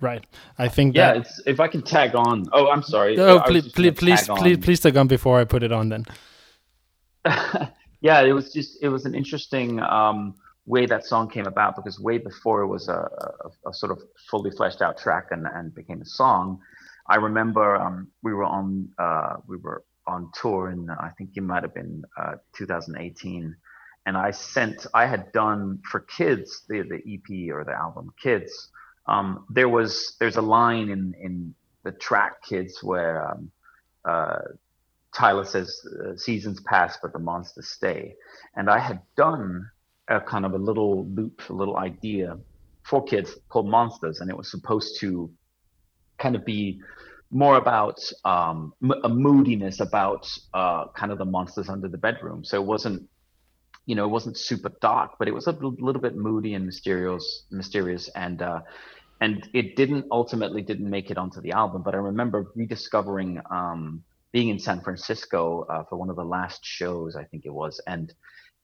Right. I think. Yeah. That... if I can tag on. Oh, I'm sorry. Oh, please, please, please, please, please tag on before I put it on. Then. yeah, it was just it was an interesting um, way that song came about because way before it was a, a, a, sort of fully fleshed out track and, and became a song. I remember um, we were on uh, we were on tour in I think it might have been uh, 2018 and I sent I had done for kids the the EP or the album Kids. Um, there was there's a line in in the track Kids where um, uh, Tyler says seasons pass but the monsters stay, and I had done a kind of a little loop, a little idea for kids called Monsters, and it was supposed to kind of be more about um, a moodiness about uh, kind of the monsters under the bedroom. So it wasn't you know, it wasn't super dark, but it was a little bit moody and mysterious, mysterious, and uh, and it didn't ultimately didn't make it onto the album. But I remember rediscovering um, being in San Francisco uh, for one of the last shows, I think it was, and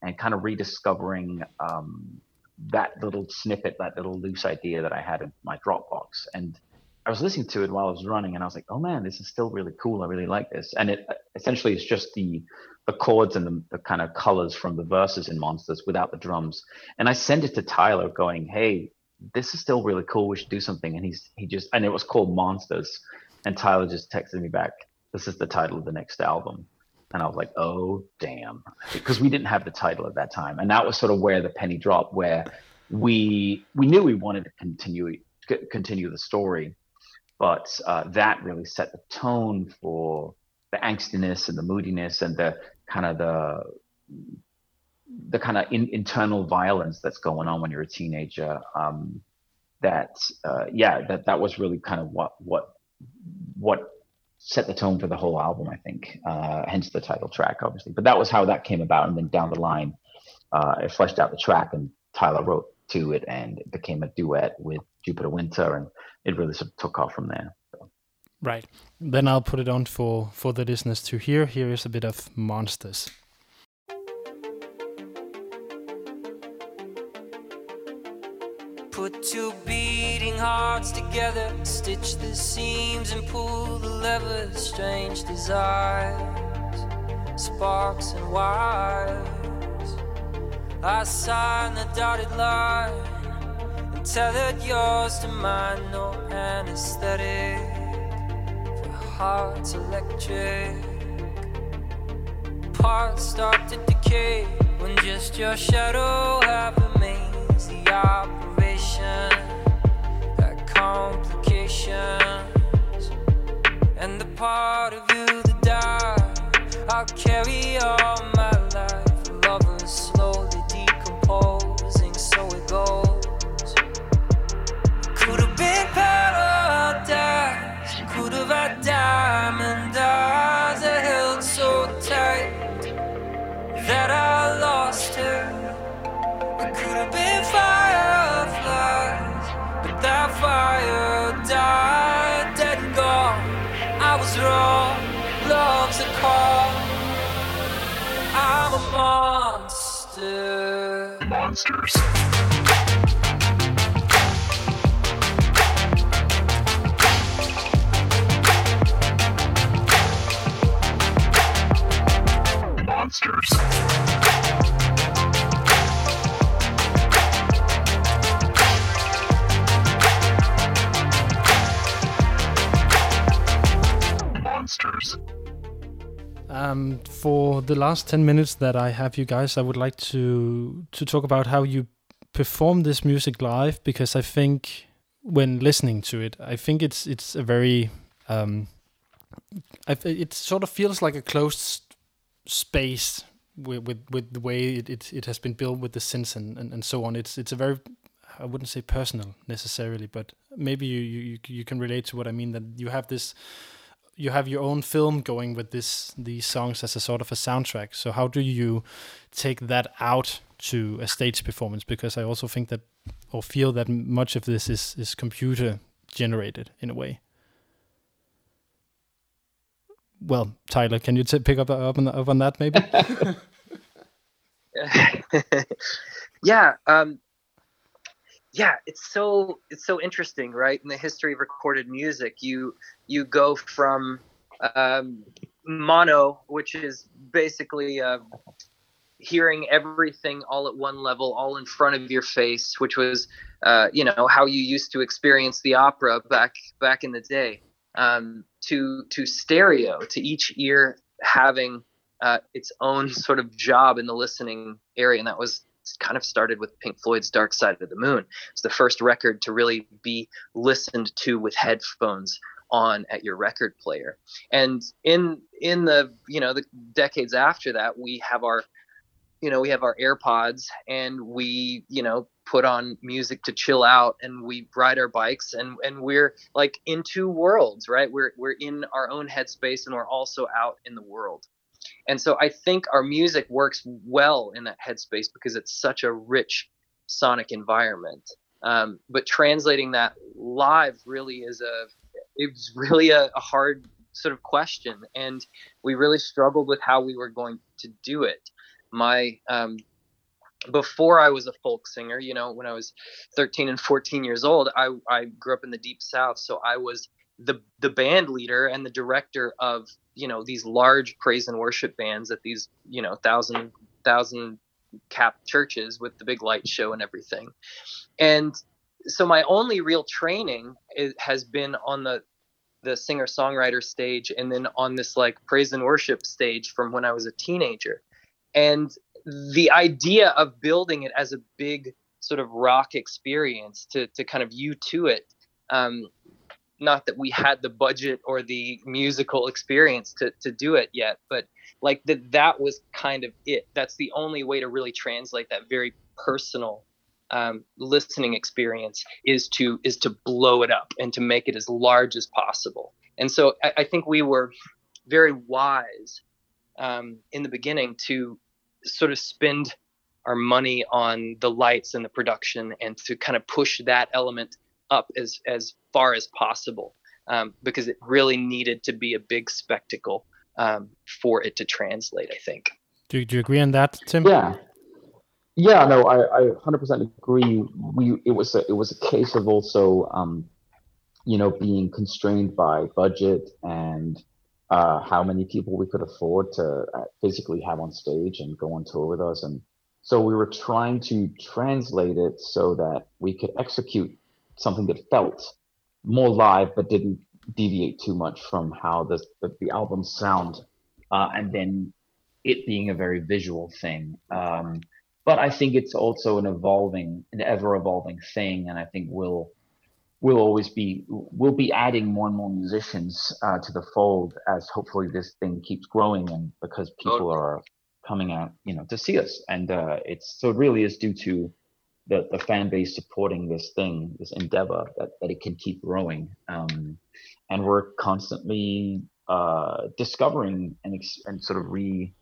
and kind of rediscovering um, that little snippet, that little loose idea that I had in my Dropbox, and I was listening to it while I was running, and I was like, "Oh man, this is still really cool. I really like this." And it essentially is just the the chords and the, the, kind of colors from the verses in Monsters without the drums. And I sent it to Tyler, going, "Hey, this is still really cool. We should do something." And he's he just and it was called Monsters, and Tyler just texted me back, "This is the title of the next album." And I was like, "Oh damn," because we didn't have the title at that time, and that was sort of where the penny dropped, where we we knew we wanted to continue continue the story but uh, that really set the tone for the angstiness and the moodiness and the kind of the the kind of in, internal violence that's going on when you're a teenager. Um, that uh, yeah, that that was really kind of what what what set the tone for the whole album. I think, uh, hence the title track, obviously. But that was how that came about, and then down the line, uh, it fleshed out the track, and Tyler wrote to it, and it became a duet with Jupiter Winter, and it really sort of took off from there. Right. Then I'll put it on for for the listeners to hear. Here is a bit of monsters. Put two beating hearts together, stitch the seams and pull the levers. Strange desires, sparks and wires. I sign the dotted line and tethered yours to mine. No anesthetic for hearts electric. Parts start to decay when just your shadow have remains. The had complications, and the part of you that died, I'll carry all my life. Lovers slowly monster. Monsters. Monsters. Um, for the last ten minutes that I have you guys, I would like to to talk about how you perform this music live because I think when listening to it, I think it's it's a very um, it sort of feels like a closed space with with, with the way it, it, it has been built with the synths and, and, and so on. It's it's a very I wouldn't say personal necessarily, but maybe you, you you can relate to what I mean. That you have this you have your own film going with this these songs as a sort of a soundtrack. So how do you take that out to a stage performance? Because I also think that or feel that much of this is is computer generated in a way. Well, Tyler, can you pick up up on, up on that maybe? yeah, um, yeah it's so it's so interesting right? In the history of recorded music you you go from um, mono which is basically uh, hearing everything all at one level all in front of your face which was uh, you know how you used to experience the opera back back in the day um, to to stereo to each ear having uh, its own sort of job in the listening area. And that was kind of started with Pink Floyd's Dark Side of the Moon. It's the first record to really be listened to with headphones on at your record player. And in in the you know the decades after that, we have our you know we have our AirPods and we you know put on music to chill out and we ride our bikes and and we're like in two worlds right we're we're in our own headspace and we're also out in the world and so I think our music works well in that headspace because it's such a rich sonic environment. Um, but translating that live really is a it's really a, a hard sort of question, and we really struggled with how we were going to do it. My um, before I was a folk singer, you know, when I was 13 and 14 years old, I, I grew up in the deep south. So I was the the band leader and the director of you know these large praise and worship bands at these you know thousand thousand cap churches with the big light show and everything. And so my only real training is, has been on the the singer songwriter stage and then on this like praise and worship stage from when I was a teenager. And the idea of building it as a big sort of rock experience to to kind of you to it um, not that we had the budget or the musical experience to, to do it yet but like that that was kind of it. That's the only way to really translate that very personal um, listening experience is to is to blow it up and to make it as large as possible. And so i, I think we were very wise um, in the beginning to sort of spend our money on the lights and the production and to kind of push that element up as as far as possible um, because it really needed to be a big spectacle um, for it to translate. I think. Do, do you agree on that, Tim? Yeah. Yeah, no, I, I 100% agree. We it was a, it was a case of also, um, you know, being constrained by budget and uh, how many people we could afford to uh, physically have on stage and go on tour with us, and so we were trying to translate it so that we could execute something that felt more live but didn't deviate too much from how the the, the albums sound, uh, and then it being a very visual thing. Um, but I think it's also an evolving, an ever evolving thing, and I think we'll we'll always be we'll be adding more and more musicians uh, to the fold as hopefully this thing keeps growing and because people are coming out you know to see us and uh, it's so it really is due to the, the fan base supporting this thing, this endeavor, that, that it can keep growing. Um, and we're constantly uh, discovering and, and sort of re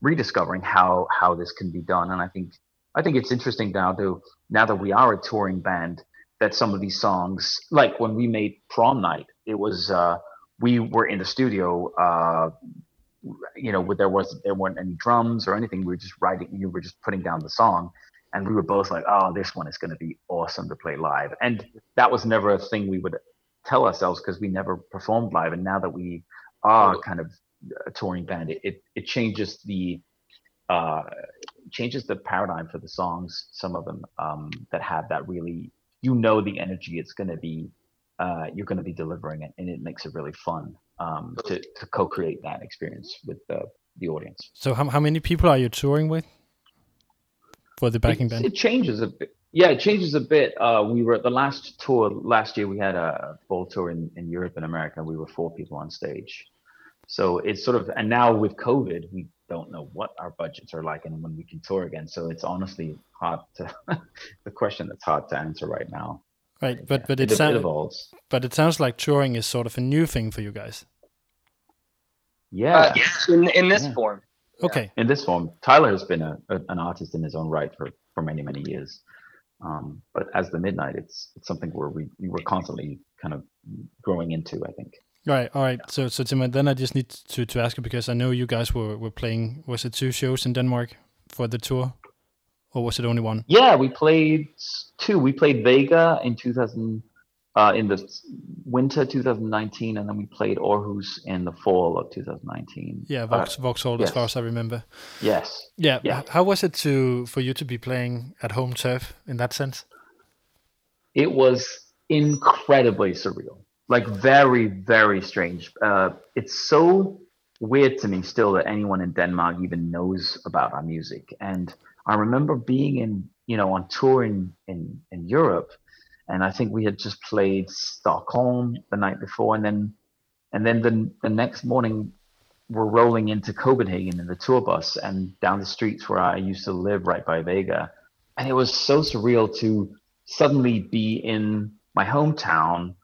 rediscovering how how this can be done. And I think I think it's interesting now to now that we are a touring band that some of these songs, like when we made Prom Night, it was uh, we were in the studio uh, you know, there was there weren't any drums or anything. We were just writing. You were just putting down the song, and we were both like, "Oh, this one is going to be awesome to play live." And that was never a thing we would tell ourselves because we never performed live. And now that we are kind of a touring band, it it, it changes the uh, changes the paradigm for the songs. Some of them um, that have that really, you know, the energy it's going to be. Uh, you're going to be delivering it, and it makes it really fun um, to, to co-create that experience with the, the audience. So how, how many people are you touring with for the backing it's, band? It changes a bit. Yeah, it changes a bit. Uh, we were at the last tour last year. We had a full tour in, in Europe and America. We were four people on stage. So it's sort of, and now with COVID, we don't know what our budgets are like and when we can tour again. So it's honestly hard to, the question that's hard to answer right now. Right, but but it, it, sounds but it sounds like touring is sort of a new thing for you guys. Yeah, uh, in in this yeah. form. Okay, in this form, Tyler has been a, a, an artist in his own right for for many many years. Um, but as the midnight, it's it's something where we we were constantly kind of growing into. I think. Right. All right. So so Tim, then I just need to to ask you because I know you guys were were playing. Was it two shows in Denmark for the tour? or was it only one? Yeah, we played two. We played Vega in 2000, uh, in the winter 2019, and then we played Aarhus in the fall of 2019. Yeah, Vox, uh, Voxhall, yes. as far as I remember. Yes. Yeah. yeah. How was it to for you to be playing at home turf in that sense? It was incredibly surreal, like very, very strange. Uh, it's so weird to me still that anyone in Denmark even knows about our music and I remember being in, you know, on tour in, in, in Europe, and I think we had just played Stockholm the night before, and then and then the, the next morning we're rolling into Copenhagen in the tour bus and down the streets where I used to live right by Vega. And it was so surreal to suddenly be in my hometown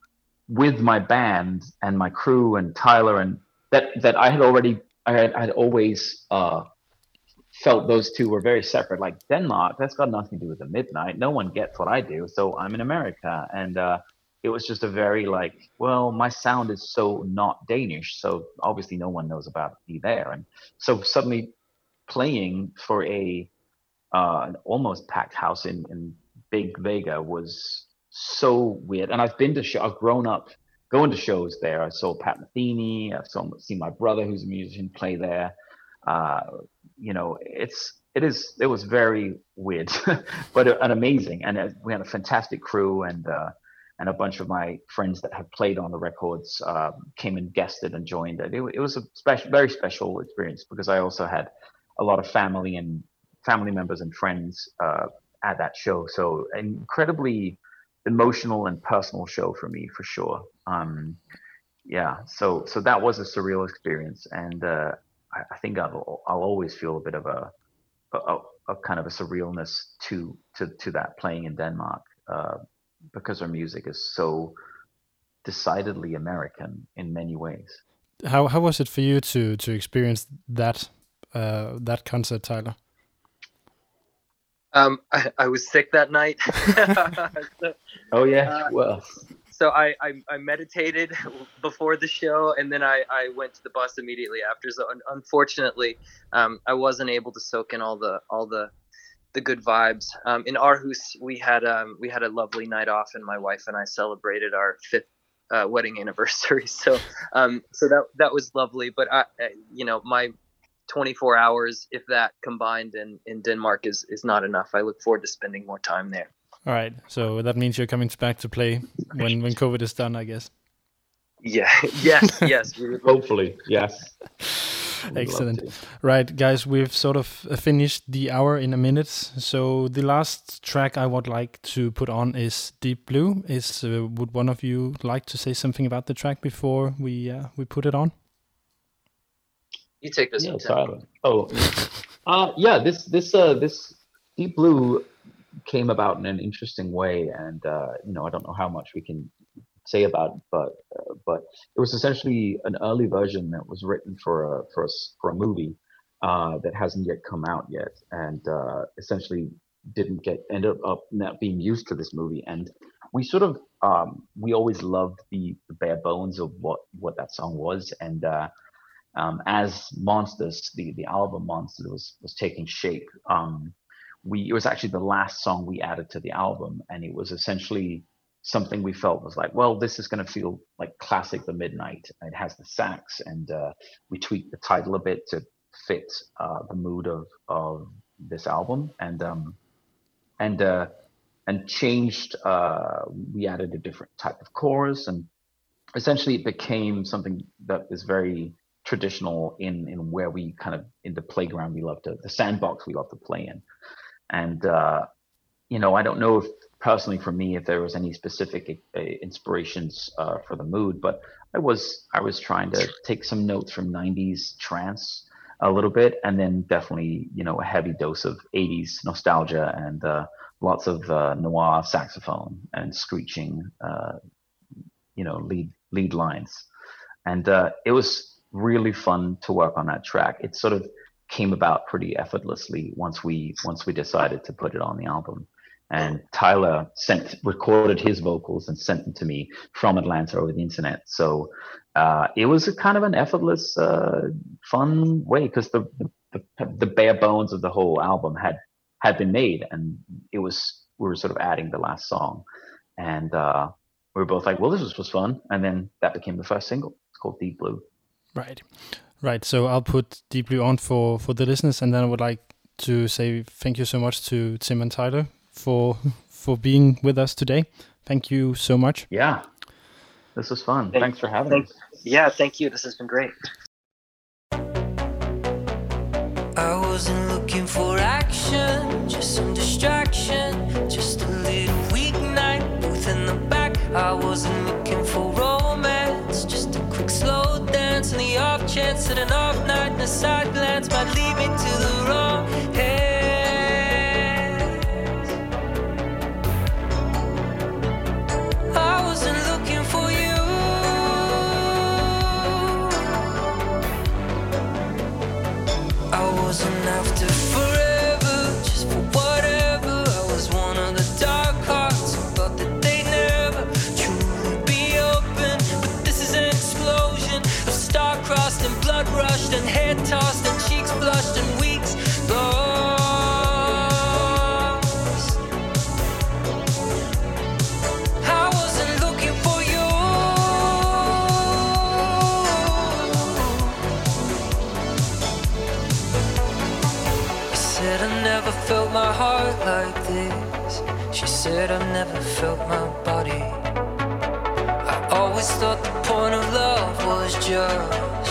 with my band and my crew and Tyler and that that I had already I had, I had always uh, felt those two were very separate. Like Denmark, that's got nothing to do with the midnight. No one gets what I do, so I'm in America, and uh, it was just a very like, well, my sound is so not Danish, so obviously no one knows about me there, and so suddenly playing for a uh, an almost packed house in in Big Vega was so weird. And I've been to show, I've grown up going to shows there. I saw Pat Metheny. I've seen my brother, who's a musician, play there. Uh, you know, it's it is it was very weird, but an amazing. And uh, we had a fantastic crew, and uh, and a bunch of my friends that have played on the records uh, came and guested and joined it. it. It was a special, very special experience because I also had a lot of family and family members and friends uh, at that show. So incredibly emotional and personal show for me for sure. Um, yeah, so so that was a surreal experience, and uh, I, I think I'll, I'll always feel a bit of a, a, a, kind of a surrealness to to to that playing in Denmark uh, because our music is so decidedly American in many ways. How how was it for you to to experience that uh, that concert, Tyler? Um, I, I was sick that night. so, oh yeah, uh, well, so I, I, I meditated before the show and then I, I went to the bus immediately after. So un- unfortunately, um, I wasn't able to soak in all the all the the good vibes. Um, in Aarhus, we had um, we had a lovely night off, and my wife and I celebrated our fifth uh, wedding anniversary. So um, so that that was lovely. But I, you know, my 24 hours, if that combined in in Denmark, is is not enough. I look forward to spending more time there. All right. So that means you're coming back to play when when COVID is done, I guess. Yeah. Yes. Yes. Hopefully. Yes. Excellent. Right, guys, we've sort of finished the hour in a minute. So the last track I would like to put on is Deep Blue. Is uh, would one of you like to say something about the track before we uh, we put it on? You take this. Yeah, Oh, uh, yeah. This this uh this Deep Blue came about in an interesting way, and uh, you know I don't know how much we can say about, it, but uh, but it was essentially an early version that was written for a for a, for a movie uh, that hasn't yet come out yet, and uh, essentially didn't get ended up not being used to this movie, and we sort of um, we always loved the, the, bare bones of what what that song was, and uh, um, as Monsters, the the album Monsters was was taking shape. Um, we it was actually the last song we added to the album, and it was essentially something we felt was like, well, this is going to feel like classic The Midnight. It has the sax, and uh, we tweaked the title a bit to fit uh, the mood of of this album, and um, and uh, and changed. Uh, we added a different type of chorus, and essentially it became something that is very traditional in in where we kind of in the playground we love to the sandbox we love to play in, and uh, you know I don't know if personally for me if there was any specific uh, inspirations uh, for the mood, but I was I was trying to take some notes from '90s trance a little bit, and then definitely you know a heavy dose of '80s nostalgia and uh, lots of uh, noir saxophone and screeching, uh, you know, lead lead lines, and uh, it was really fun to work on that track. It's sort of came about pretty effortlessly once we once we decided to put it on the album. And Tyler sent recorded his vocals and sent them to me from Atlanta over the internet. So uh, it was a kind of an effortless, uh, fun way because the, the the bare bones of the whole album had had been made, and it was we were sort of adding the last song, and uh, we were both like, "Well, this was, was fun," and then that became the first single. It's called Deep Blue. Right, right. So I'll put Deep Blue on for for the listeners, and then I would like to say thank you so much to Tim and Tyler for for being with us today. Thank you so much. Yeah, this was fun. Thank, Thanks for having thank, us. Yeah, thank you. This has been great. I wasn't looking for action, just some distraction, just a little weeknight, booth in the back. I wasn't off chance that an off night and a side glance might lead me to the wrong said I never felt my body. I always thought the point of love was just